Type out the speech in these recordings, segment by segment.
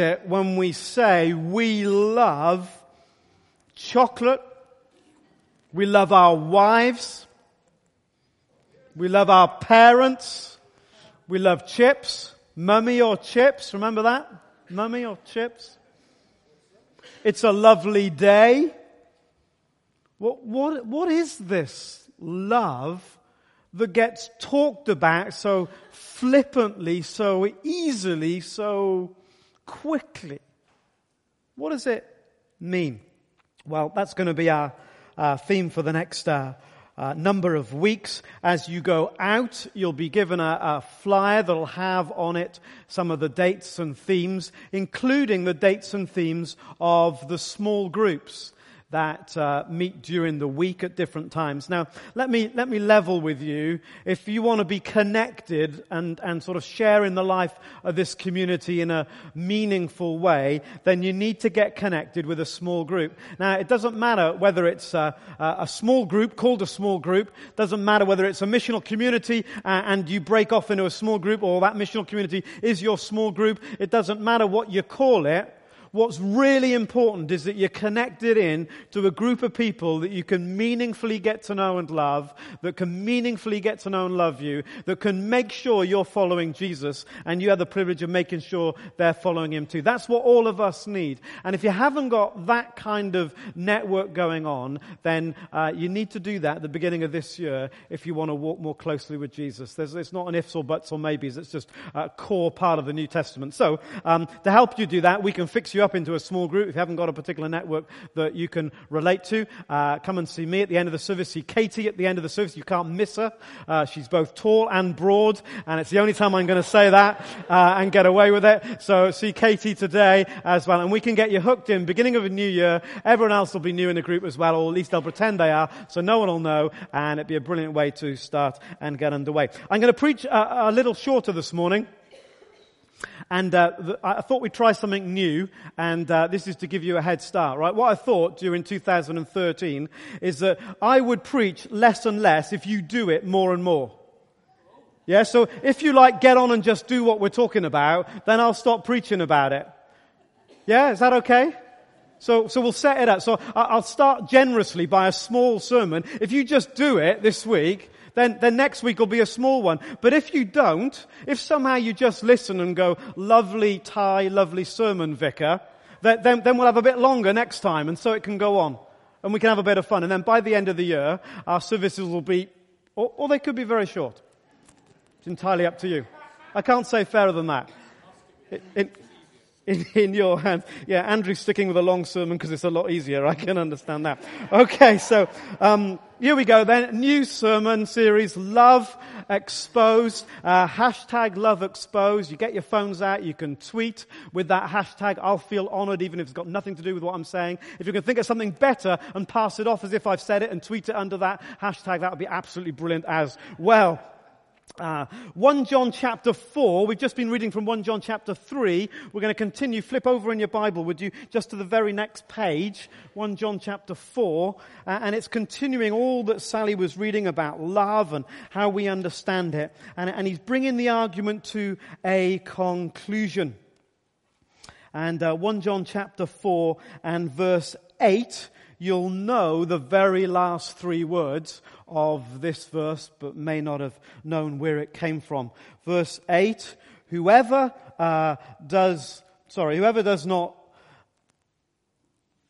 it when we say we love chocolate, we love our wives, we love our parents, we love chips, mummy or chips, remember that? Mummy or chips? It's a lovely day. What, what, what is this love that gets talked about so flippantly, so easily, so quickly. What does it mean? Well, that's going to be our uh, theme for the next uh, uh, number of weeks. As you go out, you'll be given a, a, flyer that'll have on it some of the dates and themes, including the dates and themes of the small groups that uh, meet during the week at different times. Now, let me, let me level with you. If you want to be connected and, and sort of share in the life of this community in a meaningful way, then you need to get connected with a small group. Now, it doesn't matter whether it's a, a small group called a small group, doesn't matter whether it's a missional community uh, and you break off into a small group or that missional community is your small group. It doesn't matter what you call it. What's really important is that you're connected in to a group of people that you can meaningfully get to know and love, that can meaningfully get to know and love you, that can make sure you're following Jesus and you have the privilege of making sure they're following him too. That's what all of us need. And if you haven't got that kind of network going on, then uh, you need to do that at the beginning of this year if you want to walk more closely with Jesus. There's, it's not an ifs or buts or maybes. It's just a core part of the New Testament. So, um, to help you do that, we can fix you up into a small group. If you haven't got a particular network that you can relate to, uh, come and see me at the end of the service. See Katie at the end of the service. You can't miss her. Uh, she's both tall and broad, and it's the only time I'm going to say that uh, and get away with it. So see Katie today as well, and we can get you hooked in. Beginning of a new year, everyone else will be new in the group as well, or at least they'll pretend they are, so no one will know, and it'd be a brilliant way to start and get underway. I'm going to preach a, a little shorter this morning. And uh, I thought we'd try something new, and uh, this is to give you a head start, right? What I thought during 2013 is that I would preach less and less if you do it more and more. Yeah, so if you like get on and just do what we're talking about, then I'll stop preaching about it. Yeah, is that okay? So, so we'll set it up. So I'll start generously by a small sermon. If you just do it this week, then, then next week will be a small one. But if you don't, if somehow you just listen and go, lovely tie, lovely sermon, vicar, then, then, then we'll have a bit longer next time and so it can go on. And we can have a bit of fun. And then by the end of the year, our services will be, or, or they could be very short. It's entirely up to you. I can't say fairer than that. It, it, in, in your hands. Yeah, Andrew's sticking with a long sermon because it's a lot easier. I can understand that. Okay, so um, here we go then. New sermon series, Love Exposed. Uh, hashtag Love Exposed. You get your phones out. You can tweet with that hashtag. I'll feel honored even if it's got nothing to do with what I'm saying. If you can think of something better and pass it off as if I've said it and tweet it under that hashtag, that would be absolutely brilliant as well. Uh, 1 John chapter 4, we've just been reading from 1 John chapter 3. We're going to continue. Flip over in your Bible, would you, just to the very next page, 1 John chapter 4. Uh, and it's continuing all that Sally was reading about love and how we understand it. And, and he's bringing the argument to a conclusion. And uh, 1 John chapter 4 and verse 8, you'll know the very last three words of this verse, but may not have known where it came from. Verse 8, whoever uh, does, sorry, whoever does not,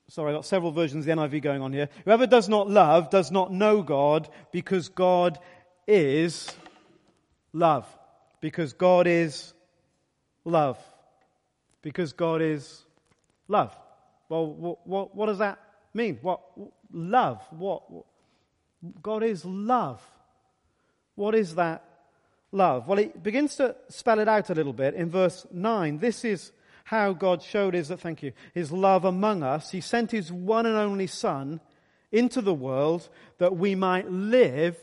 sorry, I've got several versions of the NIV going on here. Whoever does not love does not know God because God is love. Because God is love. Because God is love. Well, what, what, what does that mean? What love? What, what God is love. What is that love? Well, he begins to spell it out a little bit in verse 9. This is how God showed his, thank you, his love among us. He sent his one and only Son into the world that we might live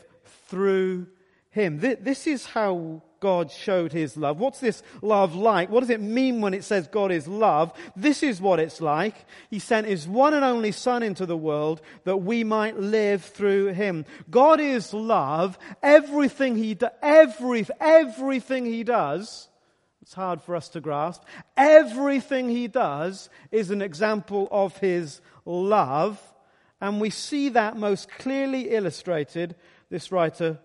through him. This is how God showed his love. What's this love like? What does it mean when it says God is love? This is what it's like. He sent his one and only son into the world that we might live through him. God is love. Everything he does, every, everything he does It's hard for us to grasp. Everything he does is an example of his love. And we see that most clearly illustrated, this writer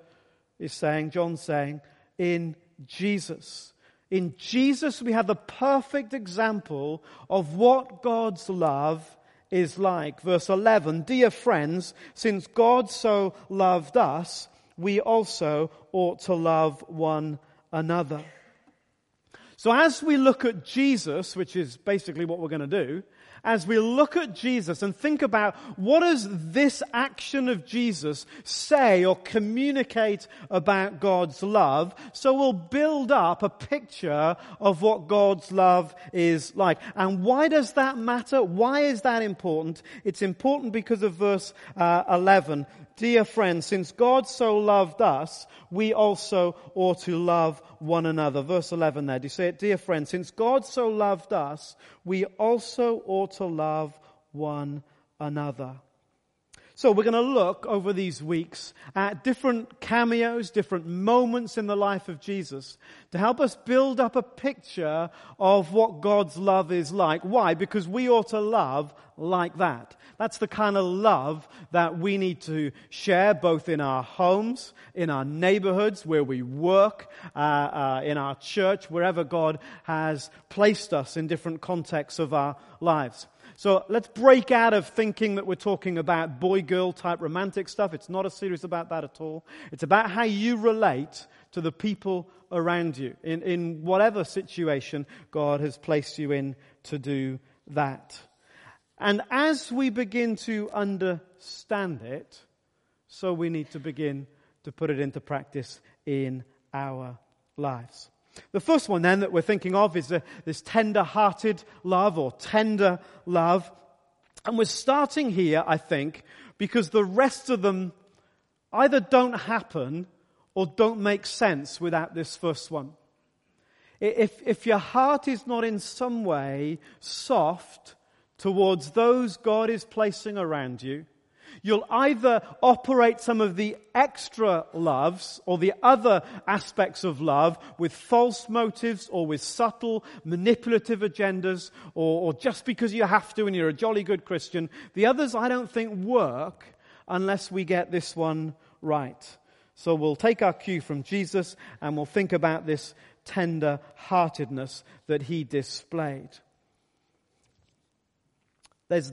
is saying, John saying, in Jesus. In Jesus, we have the perfect example of what God's love is like. Verse 11, Dear friends, since God so loved us, we also ought to love one another. So as we look at Jesus, which is basically what we're going to do, as we look at Jesus and think about what does this action of Jesus say or communicate about God's love, so we'll build up a picture of what God's love is like. And why does that matter? Why is that important? It's important because of verse uh, 11. Dear friends, since God so loved us, we also ought to love one another. Verse 11 there. Do you say it? Dear friends, since God so loved us, we also ought to love one another. So we're going to look over these weeks at different cameos, different moments in the life of Jesus to help us build up a picture of what God's love is like. Why? Because we ought to love like that. That's the kind of love that we need to share both in our homes, in our neighborhoods, where we work, uh, uh, in our church, wherever God has placed us in different contexts of our lives. So let's break out of thinking that we're talking about boy girl type romantic stuff. It's not a series about that at all. It's about how you relate to the people around you in, in whatever situation God has placed you in to do that. And as we begin to understand it, so we need to begin to put it into practice in our lives. The first one then that we're thinking of is uh, this tender hearted love or tender love. And we're starting here, I think, because the rest of them either don't happen or don't make sense without this first one. If, if your heart is not in some way soft towards those God is placing around you, You'll either operate some of the extra loves or the other aspects of love with false motives or with subtle manipulative agendas or, or just because you have to and you're a jolly good Christian. The others I don't think work unless we get this one right. So we'll take our cue from Jesus and we'll think about this tender heartedness that he displayed. There's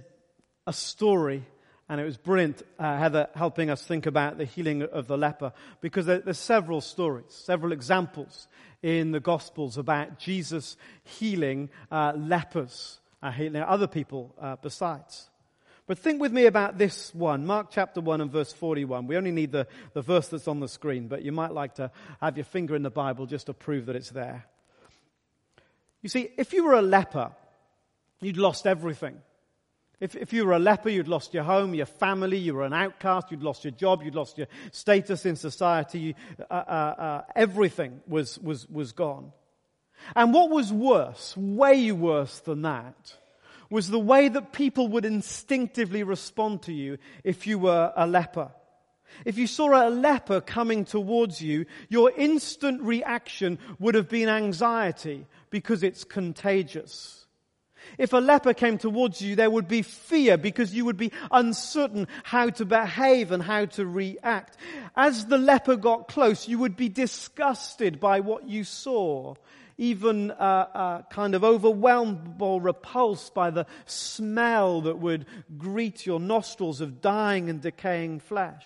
a story and it was brilliant, uh, Heather, helping us think about the healing of the leper, because there, there's several stories, several examples in the Gospels about Jesus healing uh, lepers, uh, healing other people uh, besides. But think with me about this one, Mark chapter 1 and verse 41. We only need the, the verse that's on the screen, but you might like to have your finger in the Bible just to prove that it's there. You see, if you were a leper, you'd lost everything. If, if you were a leper, you'd lost your home, your family, you were an outcast, you'd lost your job, you'd lost your status in society, uh, uh, uh, everything was, was, was gone. And what was worse, way worse than that, was the way that people would instinctively respond to you if you were a leper. If you saw a leper coming towards you, your instant reaction would have been anxiety because it's contagious. If a leper came towards you, there would be fear because you would be uncertain how to behave and how to react. As the leper got close, you would be disgusted by what you saw, even uh, uh, kind of overwhelmed or repulsed by the smell that would greet your nostrils of dying and decaying flesh.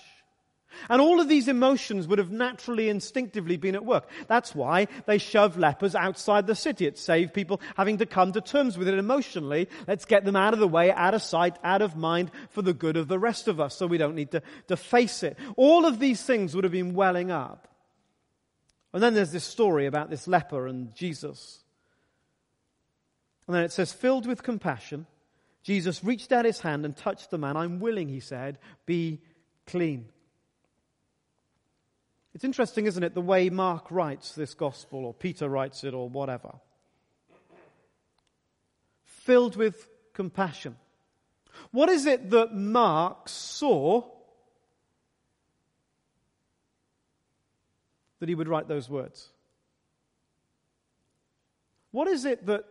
And all of these emotions would have naturally, instinctively been at work. That's why they shove lepers outside the city. It saved people having to come to terms with it emotionally. Let's get them out of the way, out of sight, out of mind for the good of the rest of us so we don't need to, to face it. All of these things would have been welling up. And then there's this story about this leper and Jesus. And then it says, filled with compassion, Jesus reached out his hand and touched the man. I'm willing, he said, be clean. It's interesting, isn't it, the way Mark writes this gospel, or Peter writes it, or whatever. Filled with compassion. What is it that Mark saw that he would write those words? What is it that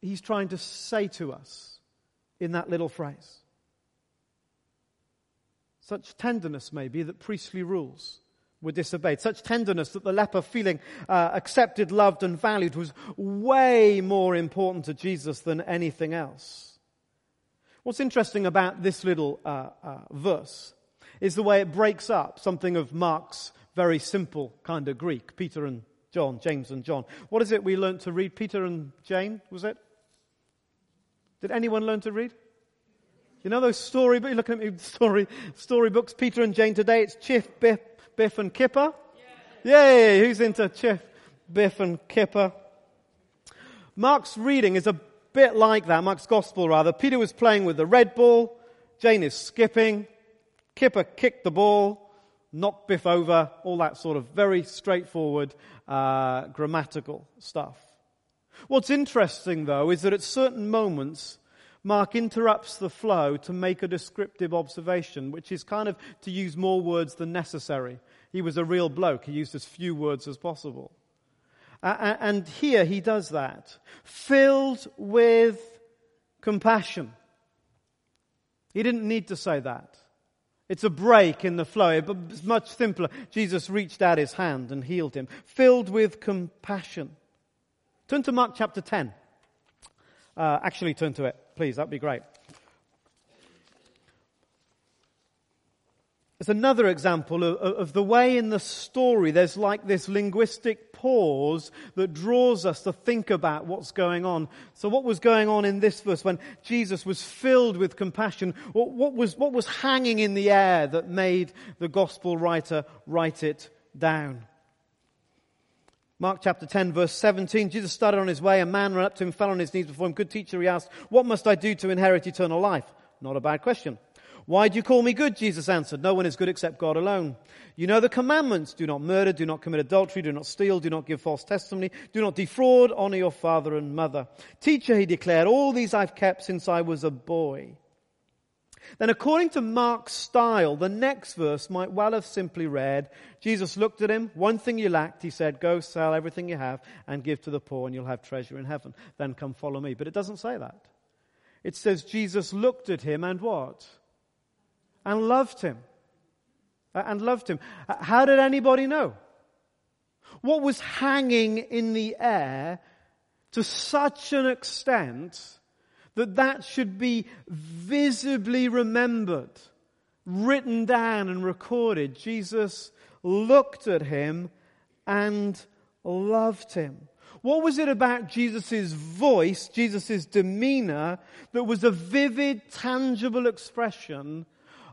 he's trying to say to us in that little phrase? Such tenderness, maybe, that priestly rules were disobeyed. Such tenderness that the leper, feeling uh, accepted, loved, and valued, was way more important to Jesus than anything else. What's interesting about this little uh, uh, verse is the way it breaks up something of Mark's very simple kind of Greek. Peter and John, James and John. What is it we learned to read? Peter and Jane, was it? Did anyone learn to read? You know those story, but you look at me, story, story books, Peter and Jane today, it's Chip, Biff, Biff and Kipper. Yeah. Yay, who's into Chip, Biff and Kipper? Mark's reading is a bit like that, Mark's gospel rather. Peter was playing with the red ball, Jane is skipping, Kipper kicked the ball, knocked Biff over, all that sort of very straightforward uh, grammatical stuff. What's interesting though is that at certain moments, Mark interrupts the flow to make a descriptive observation, which is kind of to use more words than necessary. He was a real bloke. He used as few words as possible. Uh, and here he does that. Filled with compassion. He didn't need to say that. It's a break in the flow, but it's much simpler. Jesus reached out his hand and healed him. Filled with compassion. Turn to Mark chapter 10. Uh, actually, turn to it, please. That'd be great. It's another example of, of, the way in the story there's like this linguistic pause that draws us to think about what's going on. So what was going on in this verse when Jesus was filled with compassion? What, what was, what was hanging in the air that made the gospel writer write it down? Mark chapter 10 verse 17, Jesus started on his way. A man ran up to him, fell on his knees before him. Good teacher, he asked, what must I do to inherit eternal life? Not a bad question. Why do you call me good? Jesus answered, no one is good except God alone. You know the commandments. Do not murder, do not commit adultery, do not steal, do not give false testimony, do not defraud, honor your father and mother. Teacher, he declared, all these I've kept since I was a boy. Then according to Mark's style, the next verse might well have simply read, Jesus looked at him, one thing you lacked, he said, go sell everything you have and give to the poor and you'll have treasure in heaven. Then come follow me. But it doesn't say that. It says Jesus looked at him and what? And loved him. Uh, and loved him. Uh, how did anybody know? What was hanging in the air to such an extent that that should be visibly remembered, written down and recorded. Jesus looked at him and loved him. What was it about Jesus' voice, Jesus' demeanor, that was a vivid, tangible expression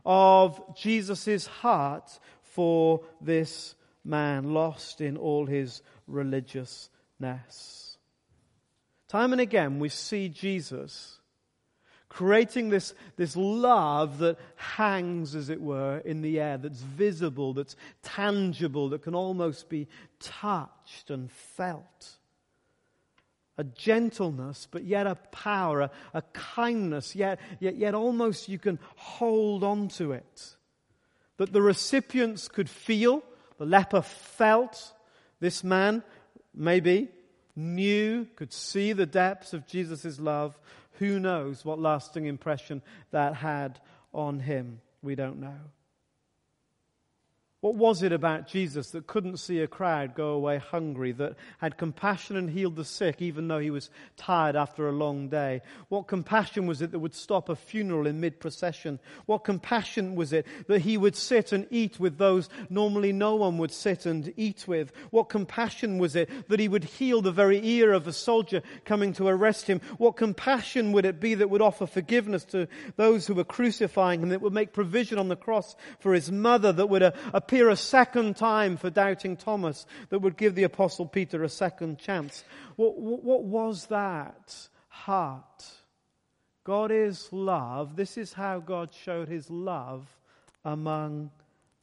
of Jesus' heart for this man, lost in all his religiousness? Time and again, we see Jesus creating this, this love that hangs, as it were, in the air, that's visible, that's tangible, that can almost be touched and felt. A gentleness, but yet a power, a, a kindness, yet, yet, yet almost you can hold on to it. That the recipients could feel, the leper felt, this man, maybe, knew, could see the depths of Jesus' love. Who knows what lasting impression that had on him? We don't know. What was it about Jesus that couldn't see a crowd go away hungry, that had compassion and healed the sick even though he was tired after a long day? What compassion was it that would stop a funeral in mid procession? What compassion was it that he would sit and eat with those normally no one would sit and eat with? What compassion was it that he would heal the very ear of a soldier coming to arrest him? What compassion would it be that would offer forgiveness to those who were crucifying him, that would make provision on the cross for his mother, that would uh, appear a second time for doubting Thomas that would give the apostle Peter a second chance. What, what was that heart? God is love. This is how God showed his love among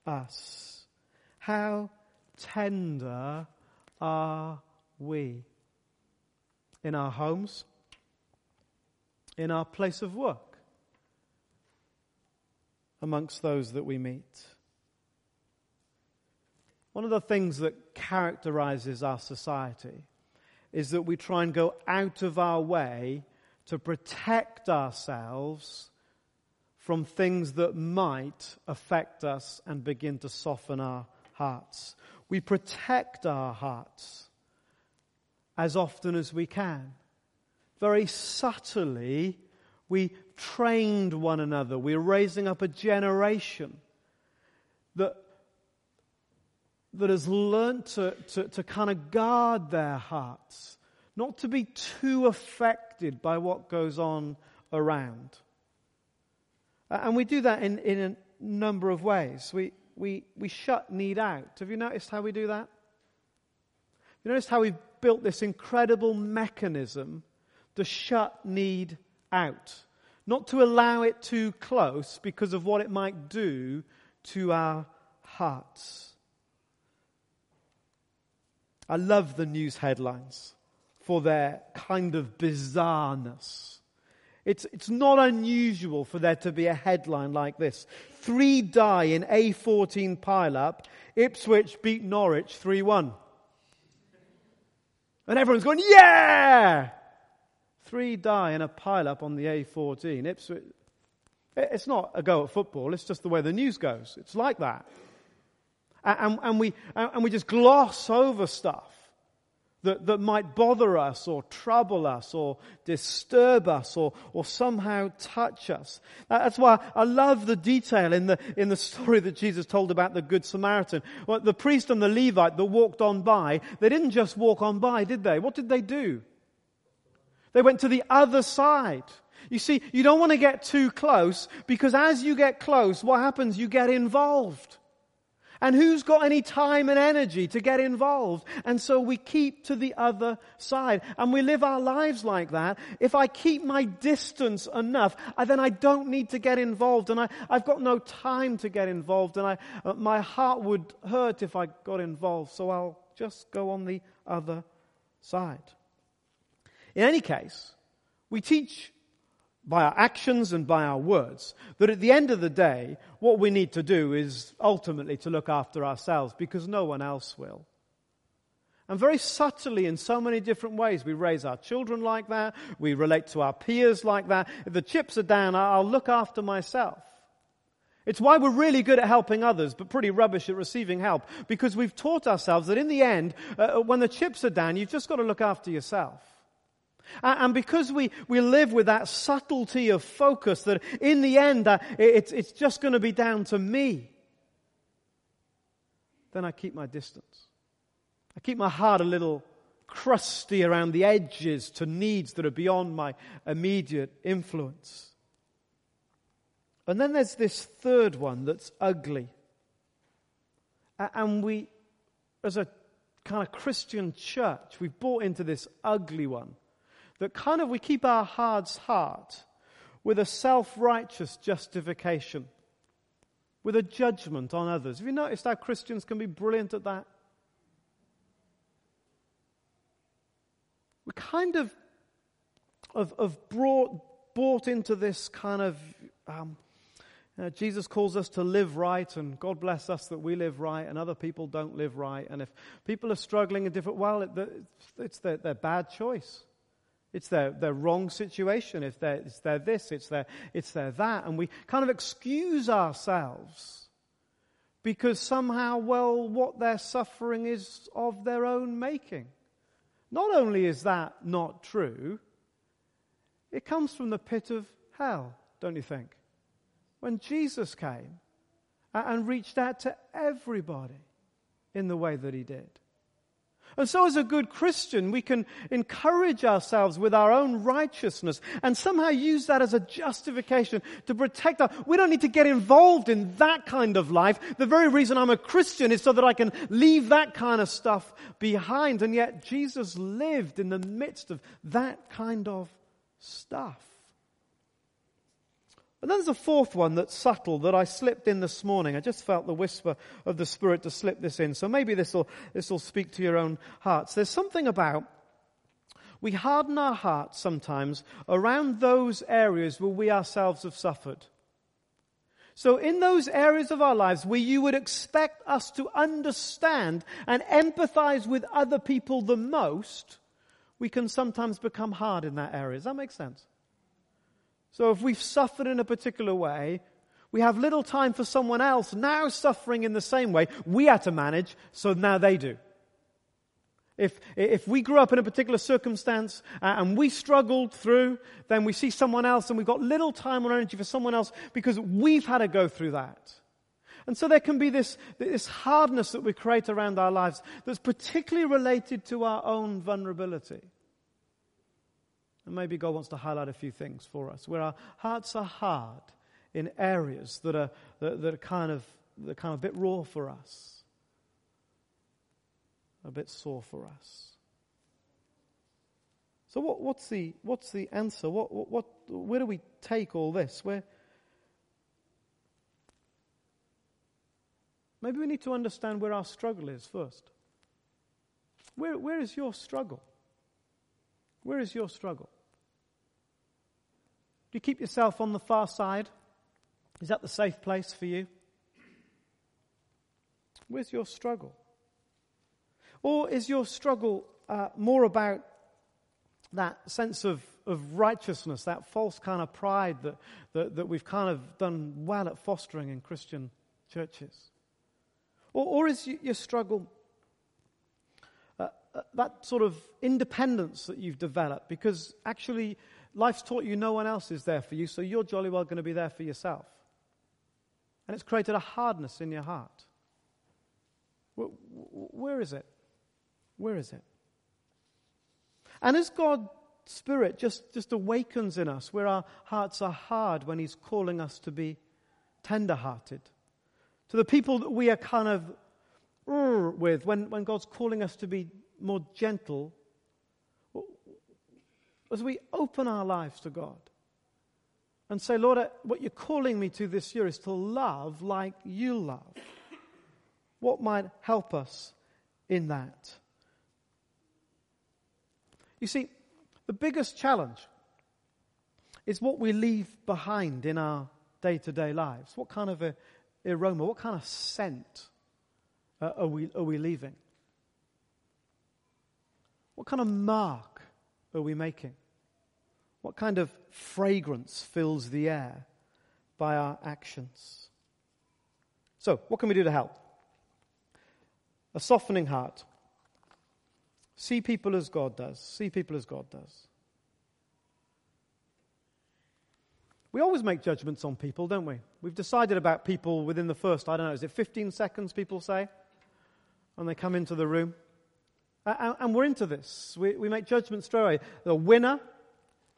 us. How tender are we? In our homes, in our place of work, amongst those that we meet. One of the things that characterizes our society is that we try and go out of our way to protect ourselves from things that might affect us and begin to soften our hearts. We protect our hearts as often as we can. Very subtly, we trained one another. We're raising up a generation that, that has learnt to, to, to kind of guard their hearts, not to be too affected by what goes on around. And we do that in, in a number of ways. We, we, we shut need out. Have you noticed how we do that? You noticed how we've built this incredible mechanism to shut need out? Not to allow it too close because of what it might do to our hearts. I love the news headlines for their kind of bizarreness. It's, it's not unusual for there to be a headline like this. Three die in A14 pileup. Ipswich beat Norwich 3-1. And everyone's going, yeah! Three die in a pileup on the A14. Ipswich. It's not a go at football. It's just the way the news goes. It's like that. And, and, we, and we just gloss over stuff that, that might bother us or trouble us or disturb us or, or somehow touch us. That's why I love the detail in the, in the story that Jesus told about the Good Samaritan. Well, the priest and the Levite that walked on by, they didn't just walk on by, did they? What did they do? They went to the other side. You see, you don't want to get too close because as you get close, what happens? You get involved. And who's got any time and energy to get involved? And so we keep to the other side. And we live our lives like that. If I keep my distance enough, then I don't need to get involved. And I, have got no time to get involved. And I, uh, my heart would hurt if I got involved. So I'll just go on the other side. In any case, we teach by our actions and by our words, that at the end of the day, what we need to do is ultimately to look after ourselves because no one else will. And very subtly, in so many different ways, we raise our children like that, we relate to our peers like that. If the chips are down, I'll look after myself. It's why we're really good at helping others, but pretty rubbish at receiving help, because we've taught ourselves that in the end, uh, when the chips are down, you've just got to look after yourself. And because we, we live with that subtlety of focus that in the end uh, it's, it's just going to be down to me, then I keep my distance. I keep my heart a little crusty around the edges to needs that are beyond my immediate influence. And then there's this third one that's ugly. And we, as a kind of Christian church, we've bought into this ugly one that kind of we keep our heart's heart with a self righteous justification, with a judgment on others. Have you noticed how Christians can be brilliant at that? We kind of of, of brought, bought into this kind of um, uh, Jesus calls us to live right, and God bless us that we live right, and other people don't live right. And if people are struggling in different, well, it, it's their, their bad choice. It's their, their wrong situation. If they're, it's their this, it's their, it's their that. And we kind of excuse ourselves because somehow, well, what they're suffering is of their own making. Not only is that not true, it comes from the pit of hell, don't you think? When Jesus came and reached out to everybody in the way that he did. And so, as a good Christian, we can encourage ourselves with our own righteousness and somehow use that as a justification to protect us. We don't need to get involved in that kind of life. The very reason I'm a Christian is so that I can leave that kind of stuff behind. And yet, Jesus lived in the midst of that kind of stuff. And then there's a fourth one that's subtle that I slipped in this morning. I just felt the whisper of the Spirit to slip this in. So maybe this will, this will speak to your own hearts. There's something about we harden our hearts sometimes around those areas where we ourselves have suffered. So in those areas of our lives where you would expect us to understand and empathize with other people the most, we can sometimes become hard in that area. Does that make sense? So if we've suffered in a particular way, we have little time for someone else now suffering in the same way we had to manage, so now they do. If, if we grew up in a particular circumstance uh, and we struggled through, then we see someone else and we've got little time or energy for someone else because we've had to go through that. And so there can be this, this hardness that we create around our lives that's particularly related to our own vulnerability. And maybe God wants to highlight a few things for us where our hearts are hard in areas that are, that, that are kind of, that are kind of a bit raw for us a bit sore for us. So what, what's the what's the answer? What, what, what where do we take all this? Where maybe we need to understand where our struggle is first. Where where is your struggle? Where is your struggle? Do you keep yourself on the far side? Is that the safe place for you? Where's your struggle? Or is your struggle uh, more about that sense of, of righteousness, that false kind of pride that, that, that we've kind of done well at fostering in Christian churches? Or, or is your struggle uh, uh, that sort of independence that you've developed because actually life's taught you no one else is there for you, so you're jolly well going to be there for yourself? And it's created a hardness in your heart. where, is it? Where is it? And as God's Spirit just, just awakens in us where our hearts are hard when He's calling us to be tender hearted, to the people that we are kind of with when, when God's calling us to be more gentle, as we open our lives to God and say, Lord, what you're calling me to this year is to love like you love. What might help us in that? You see, the biggest challenge is what we leave behind in our day to day lives. What kind of a aroma, what kind of scent uh, are, we, are we leaving? What kind of mark are we making? What kind of fragrance fills the air by our actions? So, what can we do to help? A softening heart. See people as God does. See people as God does. We always make judgments on people, don't we? We've decided about people within the first, I don't know, is it 15 seconds people say when they come into the room? Uh, and we're into this. We, we make judgments straight away. The winner,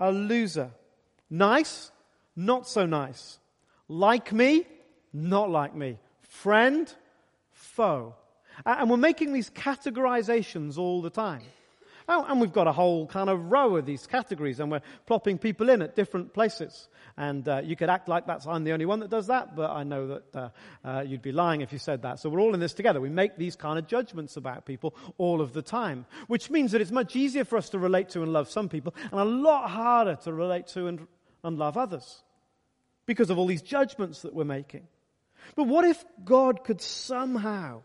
a loser. Nice, not so nice. Like me, not like me. Friend, foe. And we're making these categorizations all the time. Oh, and we've got a whole kind of row of these categories, and we're plopping people in at different places. And uh, you could act like that's I'm the only one that does that, but I know that uh, uh, you'd be lying if you said that. So we're all in this together. We make these kind of judgments about people all of the time, which means that it's much easier for us to relate to and love some people, and a lot harder to relate to and, and love others because of all these judgments that we're making. But what if God could somehow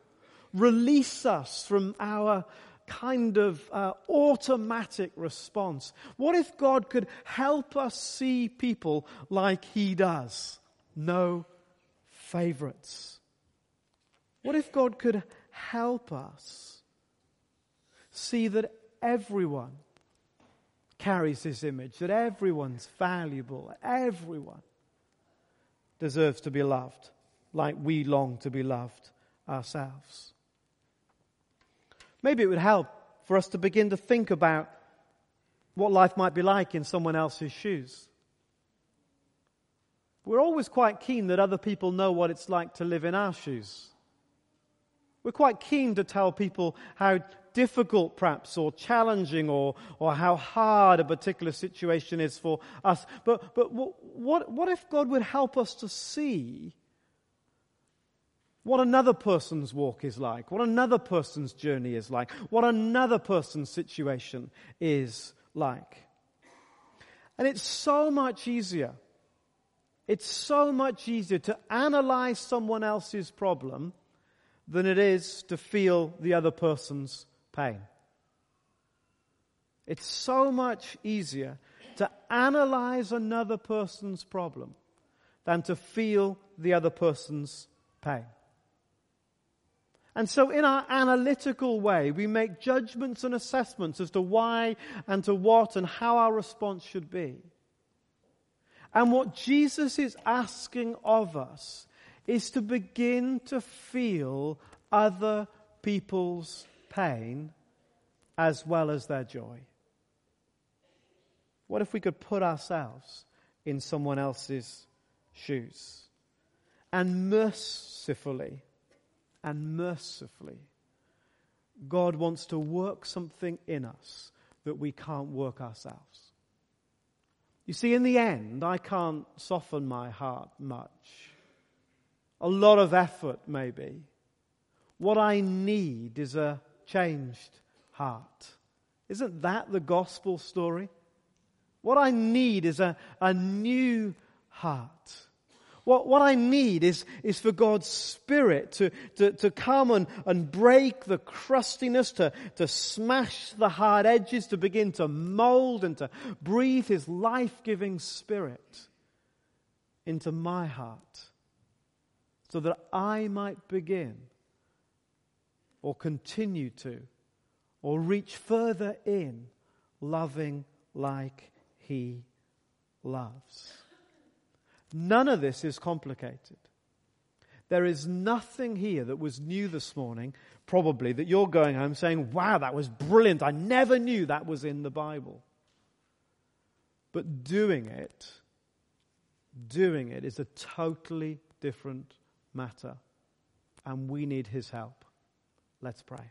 release us from our kind of uh, automatic response? What if God could help us see people like He does? No favorites. What if God could help us see that everyone carries His image, that everyone's valuable, everyone deserves to be loved like we long to be loved ourselves? Maybe it would help for us to begin to think about what life might be like in someone else's shoes. We're always quite keen that other people know what it's like to live in our shoes. We're quite keen to tell people how difficult, perhaps, or challenging, or, or how hard a particular situation is for us. But, but what, what if God would help us to see what another person's walk is like, what another person's journey is like, what another person's situation is like. And it's so much easier. It's so much easier to analyze someone else's problem than it is to feel the other person's pain. It's so much easier to analyze another person's problem than to feel the other person's pain. And so in our analytical way, we make judgments and assessments as to why and to what and how our response should be. And what Jesus is asking of us is to begin to feel other people's pain as well as their joy. What if we could put ourselves in someone else's shoes? And mercifully, and mercifully, God wants to work something in us that we can't work ourselves. You see, in the end, I can't soften my heart much. A lot of effort, maybe. What I need is a changed heart. Isn't that the gospel story? What I need is a, a new heart. What, what I need is, is for God's Spirit to, to, to come and, and break the crustiness, to, to smash the hard edges, to begin to mold and to breathe His life-giving Spirit into my heart so that I might begin or continue to or reach further in loving like he loves. None of this is complicated. There is nothing here that was new this morning, probably, that you're going home saying, wow, that was brilliant. I never knew that was in the Bible. But doing it, doing it is a totally different matter. And we need his help. Let's pray.